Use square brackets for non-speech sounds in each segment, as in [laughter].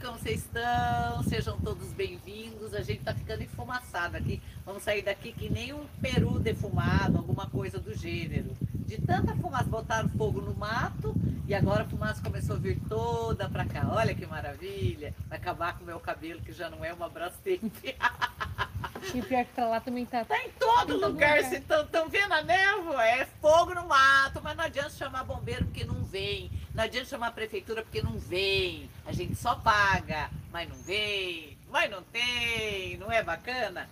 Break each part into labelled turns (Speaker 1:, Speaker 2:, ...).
Speaker 1: como vocês estão? Sejam todos bem-vindos. A gente tá ficando enfumaçado aqui. Vamos sair daqui que nem um peru defumado, alguma coisa do gênero. De tanta fumaça, botaram fogo no mato e agora a fumaça começou a vir toda pra cá. Olha que maravilha. Vai acabar com o meu cabelo, que já não é uma Brastemp. [laughs]
Speaker 2: E pior que pra lá também tá.
Speaker 1: Tá em todo
Speaker 2: todo
Speaker 1: lugar. estão vendo a névoa? É fogo no mato, mas não adianta chamar bombeiro porque não vem. Não adianta chamar a prefeitura porque não vem. A gente só paga, mas não vem. Mas não tem. Não é bacana?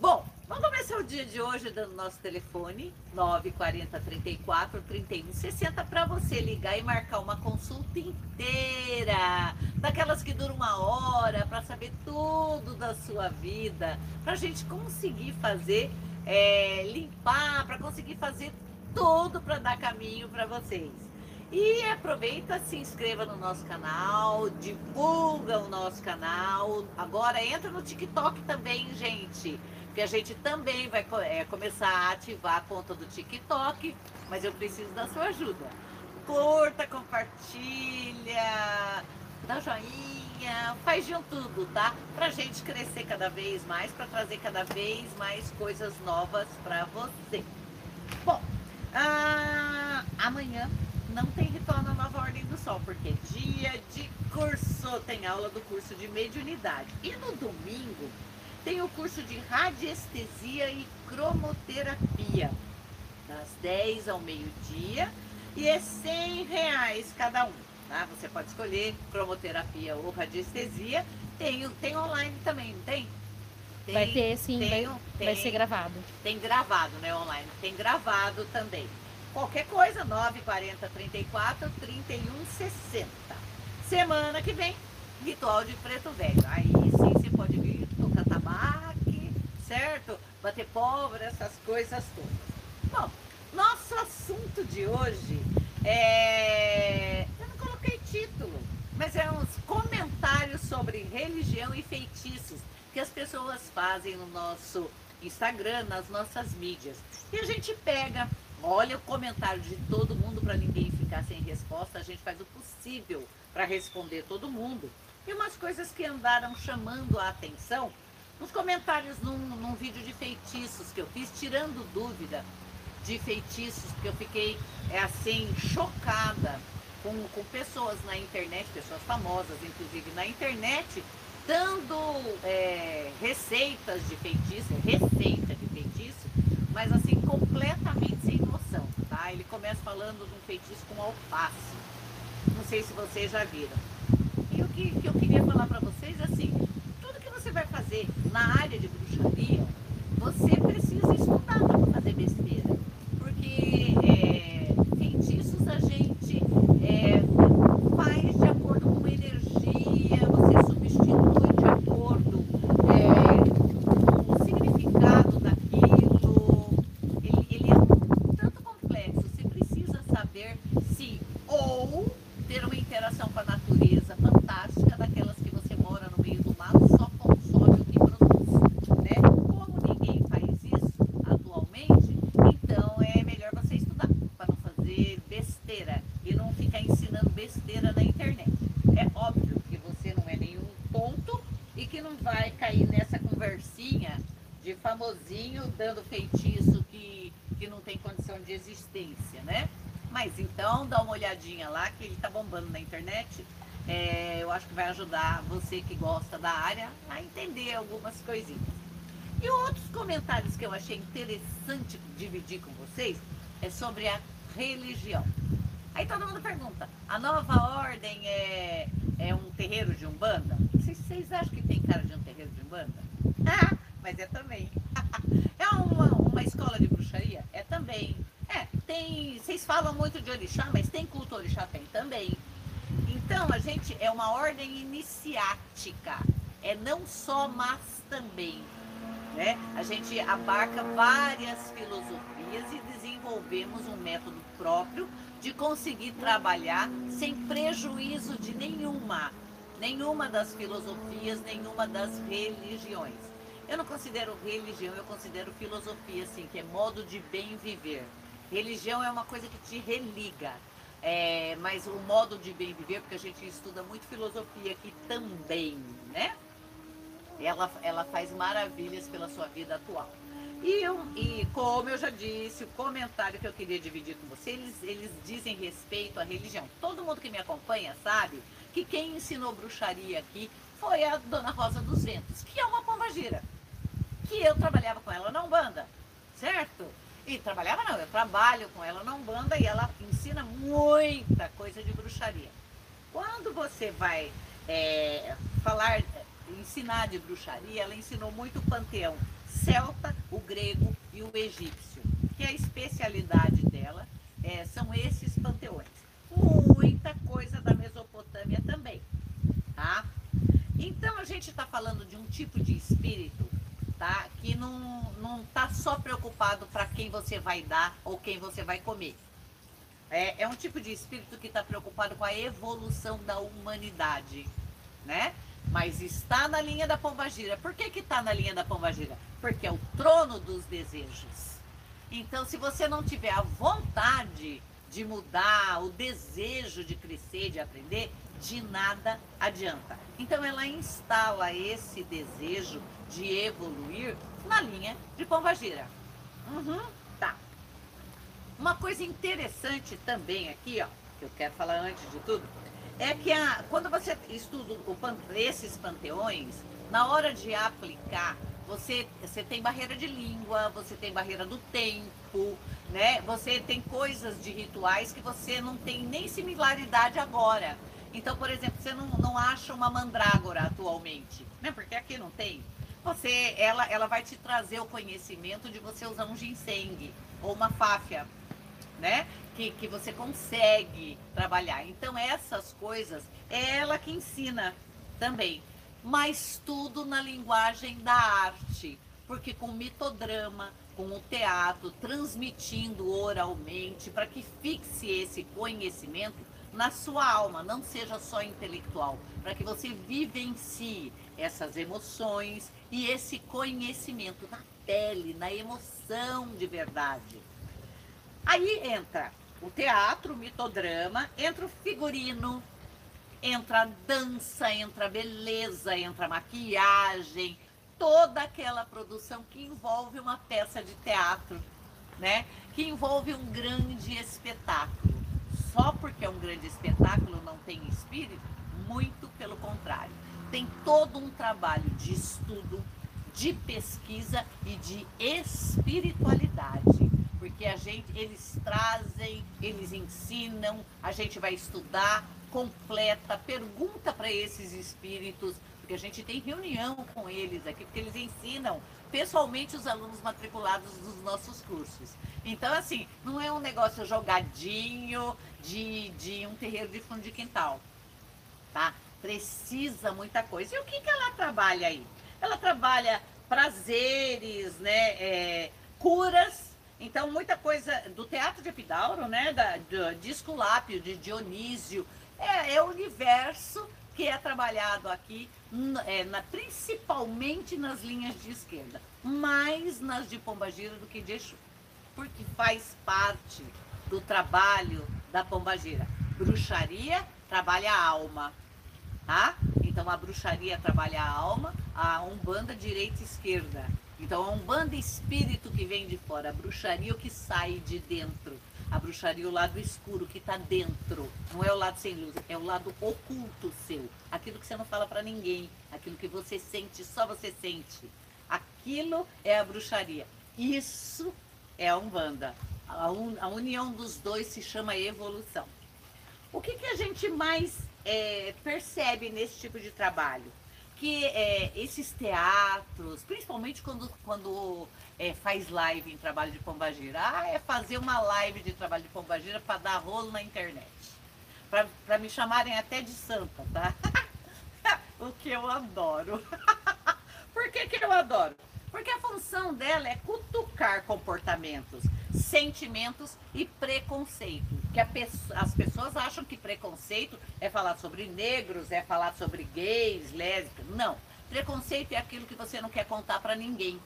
Speaker 1: Bom, vamos começar o dia de hoje dando nosso telefone 940 34 31 60 para você ligar e marcar uma consulta inteira, daquelas que duram uma hora, para saber tudo da sua vida, para a gente conseguir fazer, é, limpar, para conseguir fazer tudo para dar caminho para vocês. E aproveita, se inscreva no nosso canal, divulga o nosso canal. Agora entra no TikTok também, gente. Porque a gente também vai é, começar a ativar a conta do TikTok, mas eu preciso da sua ajuda. Curta, compartilha, dá joinha, faz de um tudo, tá? Pra gente crescer cada vez mais, pra trazer cada vez mais coisas novas pra você. Bom, ah, amanhã não tem ritual na nova ordem do sol, porque dia de curso, tem aula do curso de mediunidade. E no domingo tem o curso de radiestesia e cromoterapia, das 10 ao meio-dia, e é 100 reais cada um. Tá? Você pode escolher cromoterapia ou radiestesia. Tem, tem online também, não tem? Tem,
Speaker 2: Vai ter sim,
Speaker 1: tem,
Speaker 2: vai,
Speaker 1: tem,
Speaker 2: vai ser gravado.
Speaker 1: tem gravado, né, online. Tem gravado também. Qualquer coisa, 940 34 31 60. Semana que vem, ritual de preto velho. Aí sim você pode vir tocar tabaque, certo? Bater pólvora, essas coisas todas. Bom, nosso assunto de hoje é. Eu não coloquei título, mas é uns comentários sobre religião e feitiços que as pessoas fazem no nosso Instagram, nas nossas mídias. E a gente pega, olha o comentário de todo mundo para ninguém ficar sem resposta, a gente faz o possível para responder todo mundo. E umas coisas que andaram chamando a atenção nos comentários num, num vídeo de feitiços que eu fiz, tirando dúvida de feitiços, porque eu fiquei é assim, chocada com, com pessoas na internet, pessoas famosas, inclusive na internet, dando é, receitas de feitiço, receita de feitiço, mas assim, completamente sem noção, tá? Ele começa falando de um feitiço com alface. Não sei se vocês já viram. E o que, que eu queria falar para vocês é assim, vai fazer na área de bruxaria, você precisa estudar para fazer besteira. Porque é, feitiços a gente é, faz de acordo com energia, você substitui de acordo é, com o significado daquilo. Ele, ele é um tanto complexo, você precisa saber se ou ter uma interação com a natureza fantástica, daquelas que você mora no meio do mato, só consome o que produz. Né? Como ninguém faz isso atualmente, então é melhor você estudar para não fazer besteira e não ficar ensinando besteira na internet. É óbvio que você não é nenhum tonto e que não vai cair nessa conversinha de dando feitiço que, que não tem condição de existência, né? Mas então dá uma olhadinha lá que ele tá bombando na internet. É, eu acho que vai ajudar você que gosta da área a entender algumas coisinhas. E outros comentários que eu achei interessante dividir com vocês é sobre a religião. Aí todo mundo pergunta: a nova ordem é, é um terreiro de Umbanda? Vocês, vocês acham que tem cara de um terreiro de Umbanda? [laughs] Ah, mas é também. [laughs] é uma, uma escola de bruxaria? É também. É, tem. Vocês falam muito de orixá, mas tem culto orixá? Tem também. Então, a gente é uma ordem iniciática. É não só, mas também. Né? A gente abarca várias filosofias e desenvolvemos um método próprio de conseguir trabalhar sem prejuízo de nenhuma, nenhuma das filosofias, nenhuma das religiões. Eu não considero religião, eu considero filosofia, assim, que é modo de bem viver. Religião é uma coisa que te religa. é, mas o modo de bem viver, porque a gente estuda muito filosofia aqui também, né? Ela, ela faz maravilhas pela sua vida atual. E, eu, e como eu já disse, o comentário que eu queria dividir com vocês, eles, eles dizem respeito à religião. Todo mundo que me acompanha sabe que quem ensinou bruxaria aqui foi a Dona Rosa dos Ventos, que é uma pombagira. Que eu trabalhava com ela na Umbanda, certo? E trabalhava não, eu trabalho com ela na Umbanda e ela ensina muita coisa de bruxaria. Quando você vai é, falar, ensinar de bruxaria, ela ensinou muito o panteão celta, o grego e o egípcio, que é a especialidade dela é, são esses panteões. Muita coisa da Mesopotâmia também, tá? Então a gente está falando de um tipo de espírito, tá? Que não não está só preocupado para quem você vai dar ou quem você vai comer. É, é um tipo de espírito que está preocupado com a evolução da humanidade, né? Mas está na linha da pombagira. Por que que está na linha da pombagira? Porque é o trono dos desejos. Então, se você não tiver a vontade de mudar, o desejo de crescer, de aprender, de nada adianta. Então, ela instala esse desejo de evoluir na linha de pombagira. Uhum, tá. Uma coisa interessante também aqui, ó, que eu quero falar antes de tudo, é que a, quando você estuda o, esses panteões, na hora de aplicar, você, você tem barreira de língua, você tem barreira do tempo, né? Você tem coisas de rituais que você não tem nem similaridade agora. Então, por exemplo, você não, não acha uma mandrágora atualmente, né? Porque aqui não tem. Você, ela, ela vai te trazer o conhecimento de você usar um ginseng ou uma fáfia, né? que, que você consegue trabalhar. Então, essas coisas é ela que ensina também. Mas tudo na linguagem da arte. Porque com mitodrama, com o teatro, transmitindo oralmente, para que fixe esse conhecimento na sua alma, não seja só intelectual, para que você vivencie essas emoções e esse conhecimento na pele, na emoção de verdade. Aí entra o teatro, o mitodrama, entra o figurino, entra a dança, entra a beleza, entra a maquiagem, toda aquela produção que envolve uma peça de teatro, né? Que envolve um grande espetáculo. Só porque é um grande espetáculo não tem espírito? Muito pelo contrário. Tem todo um trabalho de estudo, de pesquisa e de espiritualidade porque a gente, eles trazem, eles ensinam, a gente vai estudar, completa, pergunta para esses espíritos, porque a gente tem reunião com eles aqui, porque eles ensinam pessoalmente os alunos matriculados dos nossos cursos. Então, assim, não é um negócio jogadinho de, de um terreiro de fundo de quintal, tá? Precisa muita coisa. E o que, que ela trabalha aí? Ela trabalha prazeres, né? É, curas então, muita coisa do teatro de Epidauro, né, da, do, de Esculápio, de Dionísio, é, é o universo que é trabalhado aqui, é, na, principalmente nas linhas de esquerda, mais nas de Pombagira do que de Exu, porque faz parte do trabalho da Pombagira. Bruxaria trabalha a alma, tá? Então a bruxaria trabalha a alma, a umbanda direita e esquerda. Então é um bando espírito que vem de fora, a bruxaria o que sai de dentro. A bruxaria o lado escuro que está dentro. Não é o lado sem luz, é o lado oculto seu. Aquilo que você não fala para ninguém, aquilo que você sente, só você sente. Aquilo é a bruxaria. Isso é a Umbanda. A, un, a união dos dois se chama evolução. O que, que a gente mais é, percebe nesse tipo de trabalho? que é, esses teatros, principalmente quando, quando é, faz live em trabalho de pombagira, ah, é fazer uma live de trabalho de pombagira para dar rolo na internet. Para me chamarem até de santa, tá? [laughs] o que eu adoro. [laughs] Por que, que eu adoro? Porque a função dela é cutucar comportamentos sentimentos e preconceito. Que as pessoas acham que preconceito é falar sobre negros, é falar sobre gays, lésbicas. Não. Preconceito é aquilo que você não quer contar para ninguém.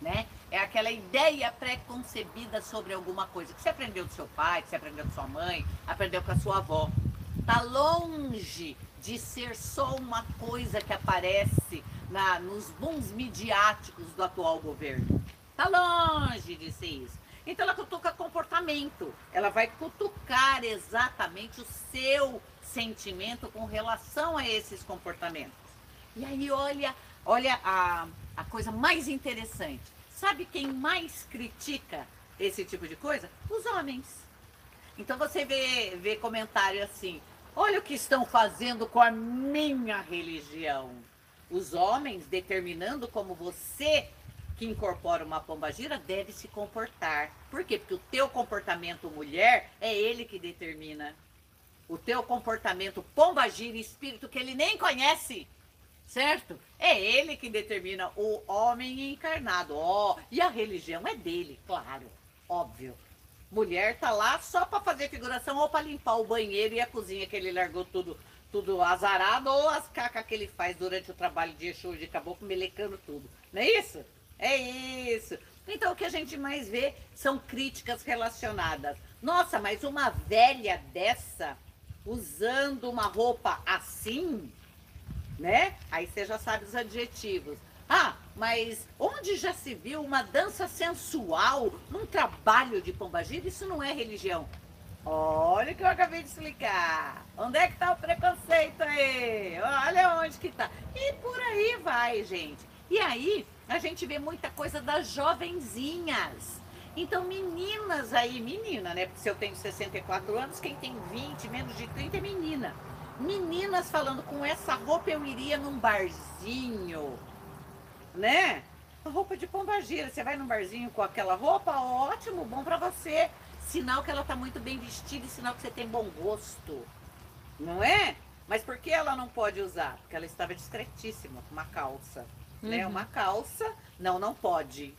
Speaker 1: Né? é aquela ideia pré-concebida sobre alguma coisa que você aprendeu do seu pai, que você aprendeu com sua mãe, aprendeu com a sua avó. Tá longe de ser só uma coisa que aparece na, nos bons midiáticos do atual governo. Tá longe de ser isso. Então ela cutuca comportamento. Ela vai cutucar exatamente o seu sentimento com relação a esses comportamentos. E aí olha, olha a, a coisa mais interessante. Sabe quem mais critica esse tipo de coisa? Os homens. Então você vê, vê comentário assim: olha o que estão fazendo com a minha religião. Os homens determinando como você que incorpora uma pombagira deve se comportar. Por quê? Porque o teu comportamento mulher é ele que determina. O teu comportamento pombagira, espírito que ele nem conhece, certo? É ele que determina o homem encarnado. Ó, oh, e a religião é dele, claro, óbvio. Mulher tá lá só para fazer figuração ou para limpar o banheiro e a cozinha que ele largou tudo tudo azarado ou as cacas que ele faz durante o trabalho de Exu de caboclo melecando tudo. Não é isso? É isso. Então o que a gente mais vê são críticas relacionadas. Nossa, mas uma velha dessa usando uma roupa assim, né? Aí você já sabe os adjetivos. Ah, mas onde já se viu uma dança sensual num trabalho de pombagira? Isso não é religião. Olha o que eu acabei de explicar. Onde é que está o preconceito aí? Olha onde que está. E por aí vai, gente. E aí, a gente vê muita coisa das jovenzinhas. Então, meninas aí, menina, né? Porque se eu tenho 64 anos, quem tem 20, menos de 30 é menina. Meninas falando, com essa roupa eu iria num barzinho, né? Roupa de pombagira. Você vai num barzinho com aquela roupa, ótimo, bom para você. Sinal que ela tá muito bem vestida e sinal que você tem bom gosto. Não é? Mas por que ela não pode usar? Porque ela estava discretíssima, com uma calça né? uhum. né? Uma calça. Não, não pode.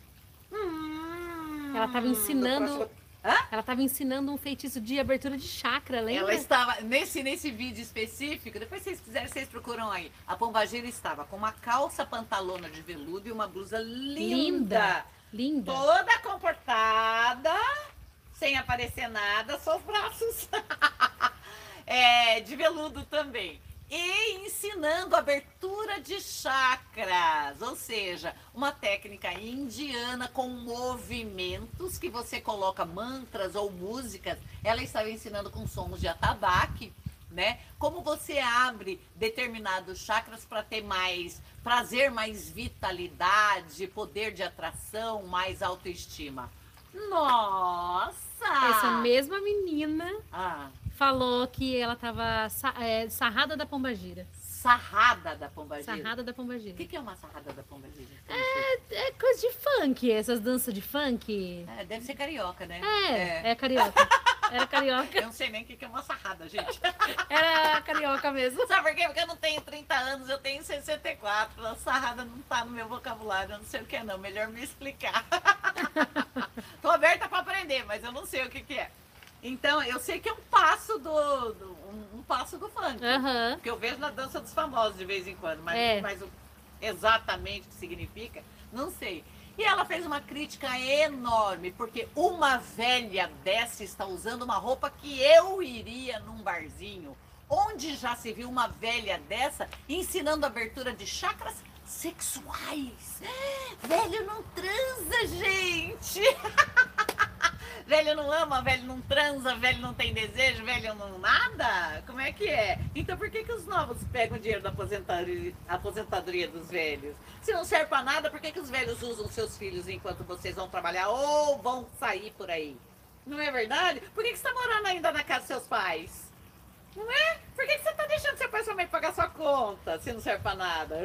Speaker 2: Hum, ela estava ensinando. Próximo... Ela estava ensinando um feitiço de abertura de chakra, lembra?
Speaker 1: Ela estava, nesse, nesse vídeo específico, depois vocês quiserem, vocês procuram aí. A pombagira estava com uma calça pantalona de veludo e uma blusa linda.
Speaker 2: Linda. linda.
Speaker 1: Toda comportada, sem aparecer nada, só os braços. [laughs] é, de veludo também e ensinando abertura de chakras, ou seja, uma técnica indiana com movimentos que você coloca mantras ou músicas. Ela estava ensinando com sons de atabaque, né? Como você abre determinados chakras para ter mais prazer, mais vitalidade, poder de atração, mais autoestima. Nossa!
Speaker 2: Essa mesma menina ah falou que ela tava é, sarrada da pombagira.
Speaker 1: Sarrada da pombagira?
Speaker 2: Sarrada da pombagira.
Speaker 1: O que, que é uma sarrada da pombagira?
Speaker 2: É, é coisa de funk, essas danças de funk.
Speaker 1: É, deve ser carioca, né?
Speaker 2: É, é, é carioca. [laughs] Era carioca.
Speaker 1: Eu não sei nem o que é uma sarrada, gente.
Speaker 2: Era carioca mesmo.
Speaker 1: Sabe por quê? Porque eu não tenho 30 anos, eu tenho 64. A sarrada não tá no meu vocabulário, eu não sei o que é não. Melhor me explicar. [laughs] Tô aberta para aprender, mas eu não sei o que, que é. Então, eu sei que é um passo do. do um, um, passo do funk.
Speaker 2: Uhum.
Speaker 1: Que eu vejo na dança dos famosos de vez em quando, mas, é. mas o, exatamente o que significa, não sei. E ela fez uma crítica enorme, porque uma velha dessa está usando uma roupa que eu iria num barzinho. Onde já se viu uma velha dessa ensinando abertura de chakras sexuais? Velho não transa, gente! [laughs] velho não ama, velho não transa, velho não tem desejo, velho não nada? Como é que é? Então por que, que os novos pegam dinheiro da aposentadoria, aposentadoria dos velhos? Se não serve para nada, por que, que os velhos usam seus filhos enquanto vocês vão trabalhar ou vão sair por aí? Não é verdade? Por que, que você está morando ainda na casa dos seus pais? Não é? Por que, que você está deixando seu pai e sua mãe pagar sua conta se não serve para nada?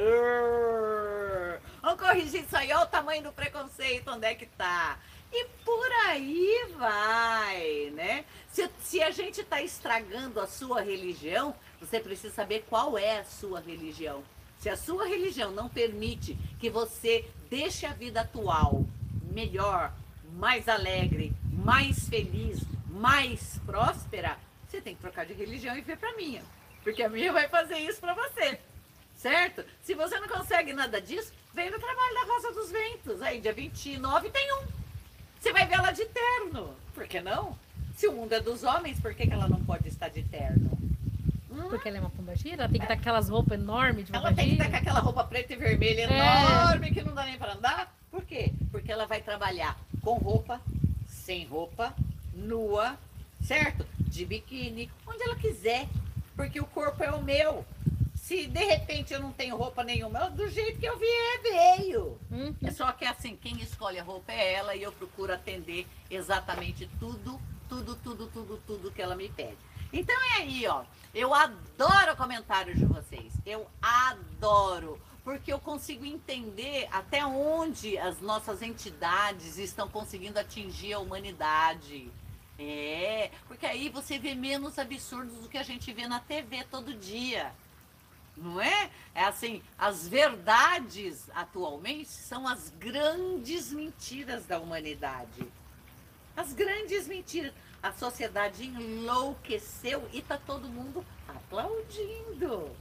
Speaker 1: Vamos corrigir isso aí, olha o tamanho do preconceito, onde é que tá? E por aí vai, né? Se, se a gente está estragando a sua religião, você precisa saber qual é a sua religião. Se a sua religião não permite que você deixe a vida atual melhor, mais alegre, mais feliz, mais próspera, você tem que trocar de religião e ver para minha. Porque a minha vai fazer isso para você. Certo? Se você não consegue nada disso, vem no trabalho da Rosa dos Ventos. Aí, dia 29 tem um. Você vai ver ela de terno. Por que não? Se o mundo é dos homens, por que, que ela não pode estar de terno?
Speaker 2: Hum? Porque ela é uma pombagira? Ela tem que estar com aquelas roupas enormes de pombagira?
Speaker 1: Ela tem que estar com aquela roupa preta e vermelha é. enorme que não dá nem para andar? Por quê? Porque ela vai trabalhar com roupa, sem roupa, nua, certo? De biquíni, onde ela quiser. Porque o corpo é o meu. Se de repente eu não tenho roupa nenhuma, do jeito que eu vier, veio. Hum. É só que assim, quem escolhe a roupa é ela e eu procuro atender exatamente tudo, tudo, tudo, tudo, tudo que ela me pede. Então é aí, ó. Eu adoro comentários de vocês. Eu adoro. Porque eu consigo entender até onde as nossas entidades estão conseguindo atingir a humanidade. É, porque aí você vê menos absurdos do que a gente vê na TV todo dia não é? É assim, as verdades atualmente são as grandes mentiras da humanidade. As grandes mentiras. A sociedade enlouqueceu e tá todo mundo aplaudindo,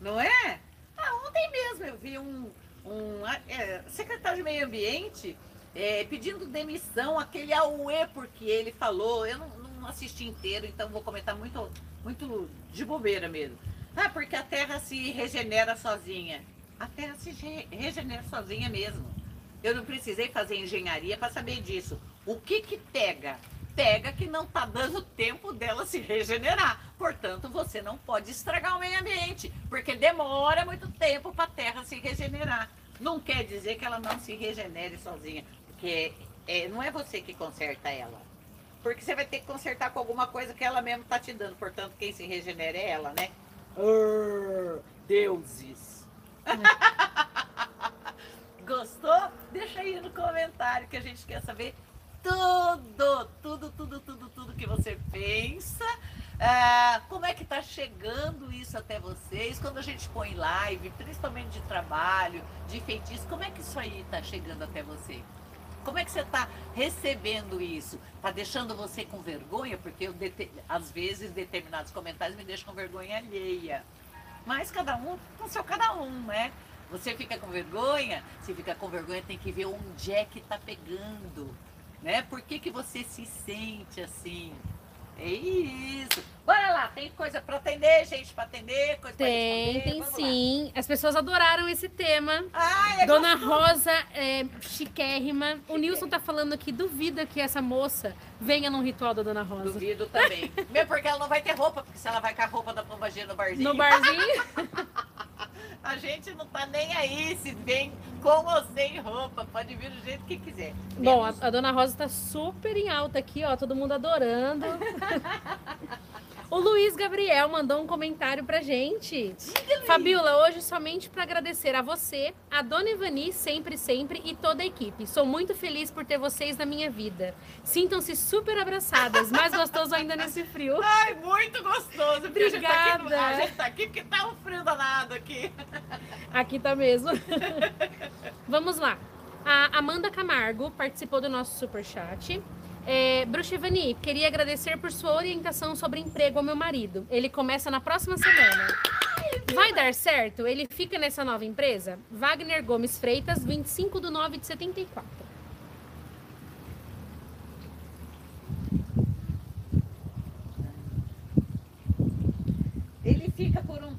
Speaker 1: não é? Ah, ontem mesmo eu vi um, um é, secretário de meio ambiente é, pedindo demissão, aquele auê, porque ele falou, eu não, não assisti inteiro, então vou comentar muito, muito de bobeira mesmo ah, porque a Terra se regenera sozinha. A Terra se regenera sozinha mesmo. Eu não precisei fazer engenharia para saber disso. O que que pega? Pega que não está dando tempo dela se regenerar. Portanto, você não pode estragar o meio ambiente, porque demora muito tempo para a Terra se regenerar. Não quer dizer que ela não se regenere sozinha, porque é, não é você que conserta ela. Porque você vai ter que consertar com alguma coisa que ela mesma está te dando. Portanto, quem se regenera é ela, né? Deuses. [laughs] Gostou? Deixa aí no comentário que a gente quer saber tudo, tudo, tudo, tudo, tudo que você pensa. Ah, como é que tá chegando isso até vocês? Quando a gente põe live, principalmente de trabalho, de feitiço, como é que isso aí tá chegando até você? Como é que você está recebendo isso? Está deixando você com vergonha? Porque eu, às vezes determinados comentários me deixam com vergonha alheia. Mas cada um com seu cada um, né? Você fica com vergonha, se fica com vergonha tem que ver onde é que está pegando, né? Por que, que você se sente assim? É isso. Bora lá, tem coisa para atender, gente para atender, coisa
Speaker 2: Tem, tem Vamos sim. Lá. As pessoas adoraram esse tema. Ah, é Dona gostoso. Rosa é chiquérrima. Chiquérrima. O Nilson tá falando aqui, duvida que essa moça venha num ritual da Dona Rosa.
Speaker 1: Duvido também. [laughs] Mesmo porque ela não vai ter roupa, porque se ela vai com a roupa da pombagia no barzinho.
Speaker 2: No barzinho? [laughs]
Speaker 1: A gente não tá nem aí se vem com ou sem roupa. Pode vir do jeito que quiser.
Speaker 2: Bom, a, a, Dona Rosa tá super em alta aqui, ó. Todo mundo adorando. [laughs] O Luiz Gabriel mandou um comentário pra gente. Diga, Fabiola, hoje somente para agradecer a você, a Dona Ivani, sempre, sempre, e toda a equipe. Sou muito feliz por ter vocês na minha vida. Sintam-se super abraçadas, mais gostoso ainda nesse frio. [laughs]
Speaker 1: Ai, muito gostoso.
Speaker 2: Obrigada.
Speaker 1: A gente tá aqui, a gente tá aqui porque tá um frio danado aqui. [laughs]
Speaker 2: Aqui tá mesmo. [laughs] Vamos lá. A Amanda Camargo participou do nosso super chat. É, Bruxivani, queria agradecer por sua orientação sobre emprego ao meu marido. Ele começa na próxima semana. Vai dar certo? Ele fica nessa nova empresa? Wagner Gomes Freitas, 25 de 9 de 74.
Speaker 1: Ele fica por um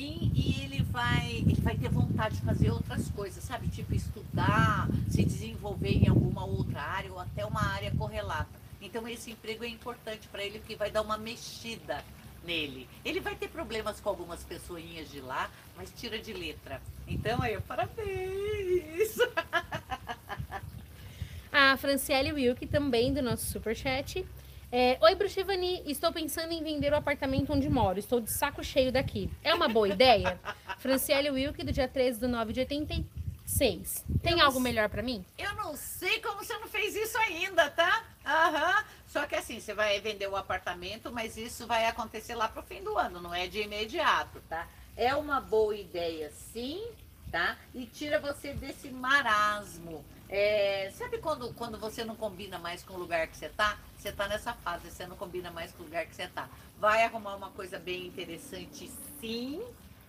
Speaker 1: e ele vai, ele vai ter vontade de fazer outras coisas, sabe? Tipo estudar, se desenvolver em alguma outra área ou até uma área correlata. Então esse emprego é importante para ele porque vai dar uma mexida nele. Ele vai ter problemas com algumas pessoinhas de lá, mas tira de letra. Então aí, parabéns! [laughs]
Speaker 2: A Franciele Wilk, também do nosso superchat, é, Oi, Bruxivani, estou pensando em vender o apartamento onde moro. Estou de saco cheio daqui. É uma boa ideia? [laughs] Franciele Wilke, do dia 13 de 9 de 86. Tem eu algo melhor para mim?
Speaker 1: Eu não sei como você não fez isso ainda, tá? Aham. Só que assim, você vai vender o apartamento, mas isso vai acontecer lá pro fim do ano, não é de imediato, tá? É uma boa ideia, sim, tá? E tira você desse marasmo. É, sabe quando, quando você não combina mais com o lugar que você tá? Você tá nessa fase, você não combina mais com o lugar que você tá. Vai arrumar uma coisa bem interessante, sim,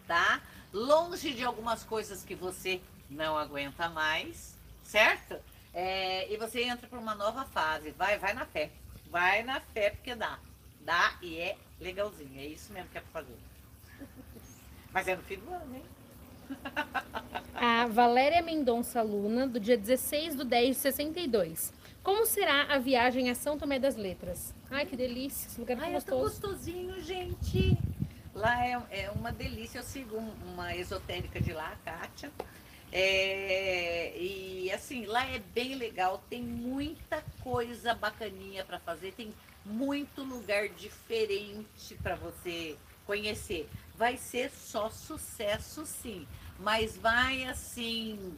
Speaker 1: tá? longe de algumas coisas que você não aguenta mais, certo? É, e você entra para uma nova fase. Vai, vai na fé. Vai na fé porque dá. Dá e é legalzinho. É isso mesmo que é para fazer. Mas é no fim do ano, hein?
Speaker 2: A Valéria Mendonça Luna, do dia 16 do 10 de 62. Como será a viagem a São Tomé das Letras? Ai, que delícia, esse lugar é
Speaker 1: Ai, é tão gostosinho, gente. Lá é, é uma delícia. Eu sigo uma esotérica de lá, a Kátia. É, e assim, lá é bem legal, tem muita coisa bacaninha para fazer, tem muito lugar diferente para você conhecer. Vai ser só sucesso, sim, mas vai assim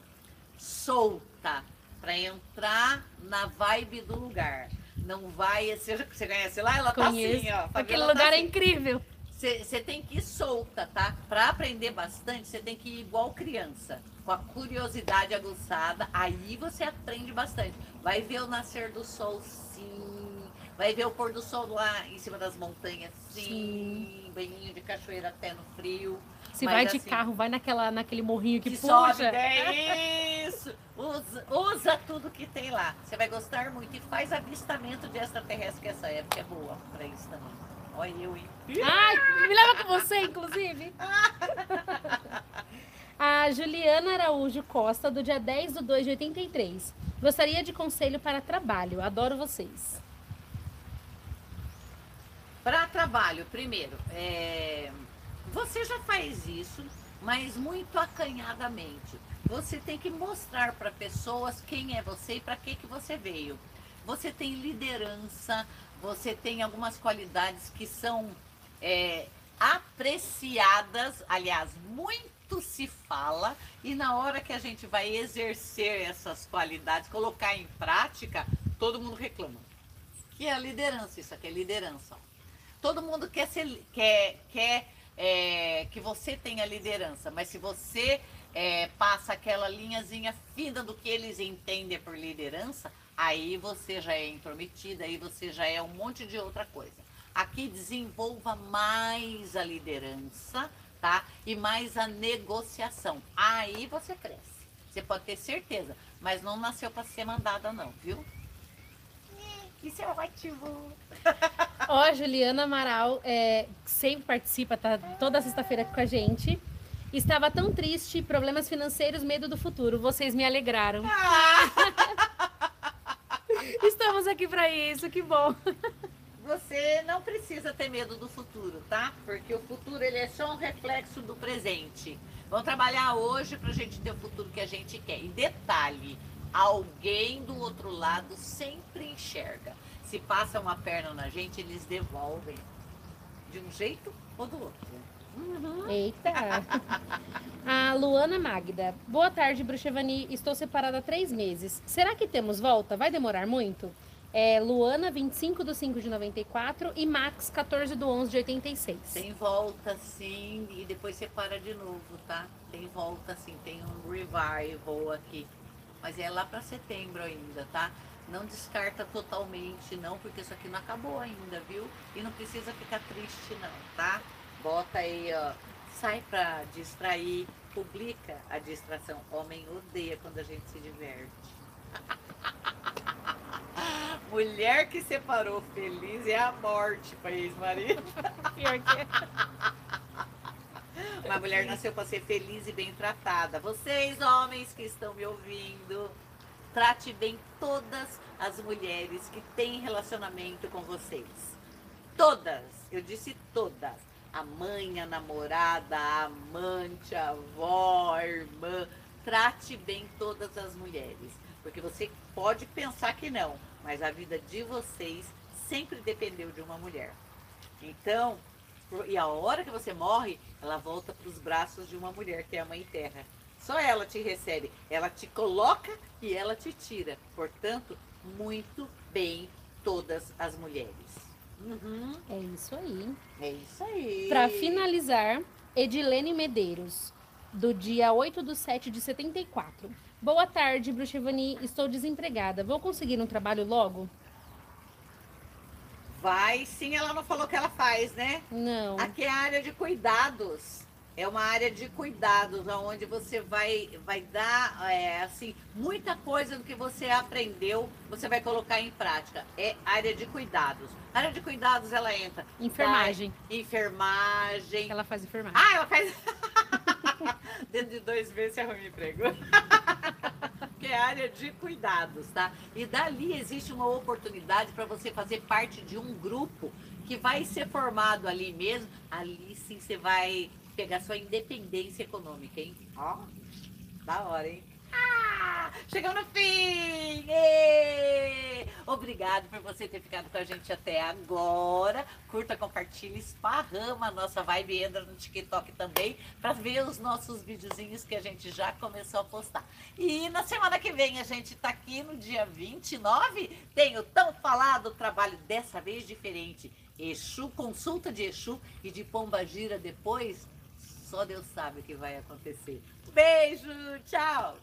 Speaker 1: solta para entrar na vibe do lugar. Não vai, você, [laughs] você conhece lá? Ela
Speaker 2: Conheço.
Speaker 1: tá assim, ó.
Speaker 2: Aquele
Speaker 1: tá
Speaker 2: lugar
Speaker 1: tá
Speaker 2: é
Speaker 1: assim.
Speaker 2: incrível.
Speaker 1: Você tem que ir solta, tá? Para aprender bastante, você tem que ir igual criança, com a curiosidade aguçada. Aí você aprende bastante. Vai ver o nascer do sol, sim. Vai ver o pôr do sol lá em cima das montanhas, sim. sim. Banhinho de cachoeira até no frio.
Speaker 2: Se
Speaker 1: Mas,
Speaker 2: vai de
Speaker 1: assim,
Speaker 2: carro, vai naquela, naquele morrinho que,
Speaker 1: que
Speaker 2: puxa.
Speaker 1: sobe, é. Usa, usa tudo que tem lá. Você vai gostar muito. E faz avistamento de extraterrestre, que essa época é boa para isso também. Olha eu, hein?
Speaker 2: Ai, me leva com você, inclusive. [laughs] A Juliana Araújo Costa, do dia 10 do 2 de 83. Gostaria de conselho para trabalho. Adoro vocês.
Speaker 1: Para trabalho, primeiro, é, você já faz isso, mas muito acanhadamente. Você tem que mostrar para pessoas quem é você e para que, que você veio. Você tem liderança, você tem algumas qualidades que são é, apreciadas, aliás, muito se fala, e na hora que a gente vai exercer essas qualidades, colocar em prática, todo mundo reclama. Que é a liderança, isso aqui é liderança. Todo mundo quer, ser, quer, quer é, que você tenha liderança, mas se você é, passa aquela linhazinha fina do que eles entendem por liderança, aí você já é intrometida, aí você já é um monte de outra coisa. Aqui desenvolva mais a liderança, tá? E mais a negociação. Aí você cresce. Você pode ter certeza, mas não nasceu para ser mandada não, viu? Isso é ótimo.
Speaker 2: Ó, Juliana Amaral é, sempre participa, tá toda sexta-feira aqui com a gente. Estava tão triste, problemas financeiros, medo do futuro. Vocês me alegraram. [laughs] Estamos aqui para isso, que bom.
Speaker 1: Você não precisa ter medo do futuro, tá? Porque o futuro ele é só um reflexo do presente. Vamos trabalhar hoje para a gente ter o futuro que a gente quer. E detalhe, alguém do outro lado sempre enxerga. Se passa uma perna na gente, eles devolvem de um jeito ou do outro.
Speaker 2: Eita! [laughs] A Luana Magda. Boa tarde, Bruxevani. Estou separada há três meses. Será que temos volta? Vai demorar muito? É Luana, 25 do 5 de 94 e Max, 14 do 11 de 86.
Speaker 1: Tem volta sim, e depois você para de novo, tá? Tem volta sim, tem um revival aqui. Mas é lá para setembro ainda, tá? Não descarta totalmente, não, porque isso aqui não acabou ainda, viu? E não precisa ficar triste, não, tá? Bota aí, ó. Sai pra distrair, publica a distração. Homem odeia quando a gente se diverte. [laughs] Mulher que separou feliz é a morte para ex-marido. [laughs]
Speaker 2: Pior que é.
Speaker 1: Uma mulher nasceu para ser feliz e bem tratada. Vocês, homens que estão me ouvindo, trate bem todas as mulheres que têm relacionamento com vocês. Todas, eu disse todas. A mãe, a namorada, a amante, a avó, a irmã. Trate bem todas as mulheres. Porque você pode pensar que não, mas a vida de vocês sempre dependeu de uma mulher. Então, e a hora que você morre, ela volta para os braços de uma mulher, que é a Mãe Terra. Só ela te recebe, ela te coloca e ela te tira. Portanto, muito bem todas as mulheres. Uhum,
Speaker 2: É isso aí.
Speaker 1: é isso aí.
Speaker 2: Para finalizar, Edilene Medeiros, do dia 8 do 7 de 74. Boa tarde, Bruxevani. Estou desempregada. Vou conseguir um trabalho logo?
Speaker 1: Vai sim, ela não falou o que ela faz, né?
Speaker 2: Não.
Speaker 1: Aqui é a área de cuidados. É uma área de cuidados, onde você vai, vai dar é, assim, muita coisa do que você aprendeu, você vai colocar em prática. É área de cuidados. A área de cuidados, ela entra.
Speaker 2: Enfermagem.
Speaker 1: Enfermagem.
Speaker 2: Ela faz enfermagem.
Speaker 1: Ah, ela faz. [laughs] Dentro de dois meses você arruma emprego. [laughs] que é área de cuidados, tá? E dali existe uma oportunidade para você fazer parte de um grupo que vai ser formado ali mesmo. Ali sim você vai pegar sua independência econômica, hein? Ó, da hora, hein? Ah, no fim! Obrigado por você ter ficado com a gente até agora. Curta, compartilhe, esparrama a nossa vibe, entra no TikTok também para ver os nossos videozinhos que a gente já começou a postar. E na semana que vem a gente tá aqui no dia 29, tem o tão falado trabalho dessa vez diferente. Exu, consulta de Exu e de Pomba Gira depois só Deus sabe o que vai acontecer. Beijo, tchau!